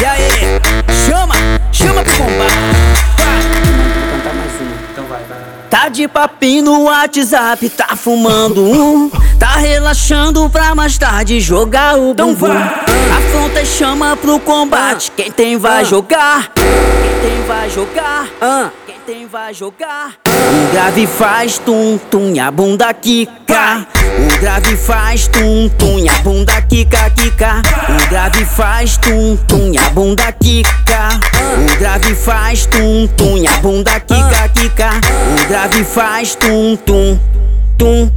E aí, chama, chama pro combate. Tá de papinho no WhatsApp, tá fumando um. Tá relaxando pra mais tarde jogar o bumbum. Afronta e chama pro combate. Quem tem vai jogar. Quem tem vai jogar. Quem tem vai jogar. O grave faz tum tum e a bunda quica. O grave faz tum tum e a bunda quica quica. O grave faz tum tum e a bunda quica. O grave faz tum tum e a bunda quica quica. O grave faz tum tum tum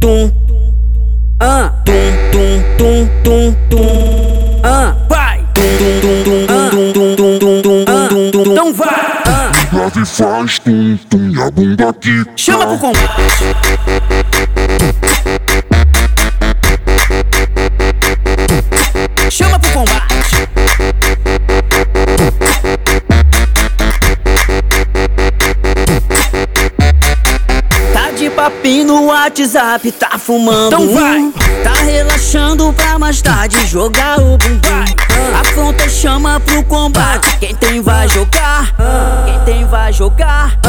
tum. Grave faz tum tum e a bunda quica. Chama pro combate. Chama pro combate. Tá de papinho no WhatsApp, tá fumando Então vai. Tá relaxando pra mais tarde jogar o bumbum. Afronta chama pro combate. Quem tem vai jogar. Jogar.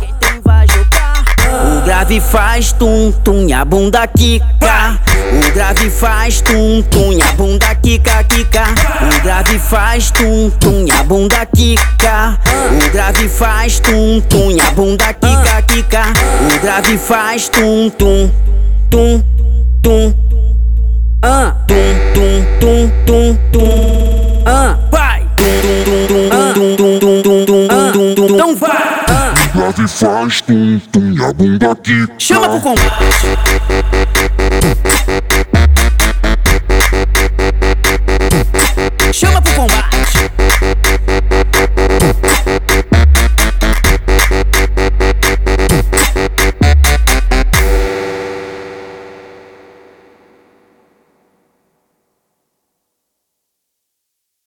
Quem tem vai jogar. O grave faz tum tum e a bunda quica. O grave faz tum tum e a bunda quica quica. O grave faz tum tum e a bunda quica. O grave faz tum tum e a bunda quica quica. O grave faz tum tum tum tum. Ah, tum tum tum tum tum. Ah, tum tum. Então vai. grave faz tum tum e a bunda quica. Chama pro combate.